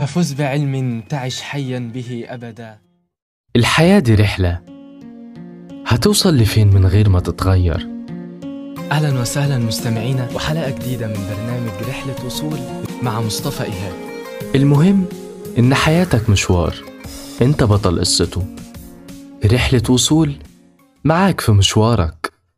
ففز بعلم تعش حيا به أبدا. الحياة دي رحلة. هتوصل لفين من غير ما تتغير؟ أهلا وسهلا مستمعينا وحلقة جديدة من برنامج رحلة وصول مع مصطفى إيهاب. المهم إن حياتك مشوار. أنت بطل قصته. رحلة وصول معاك في مشوارك.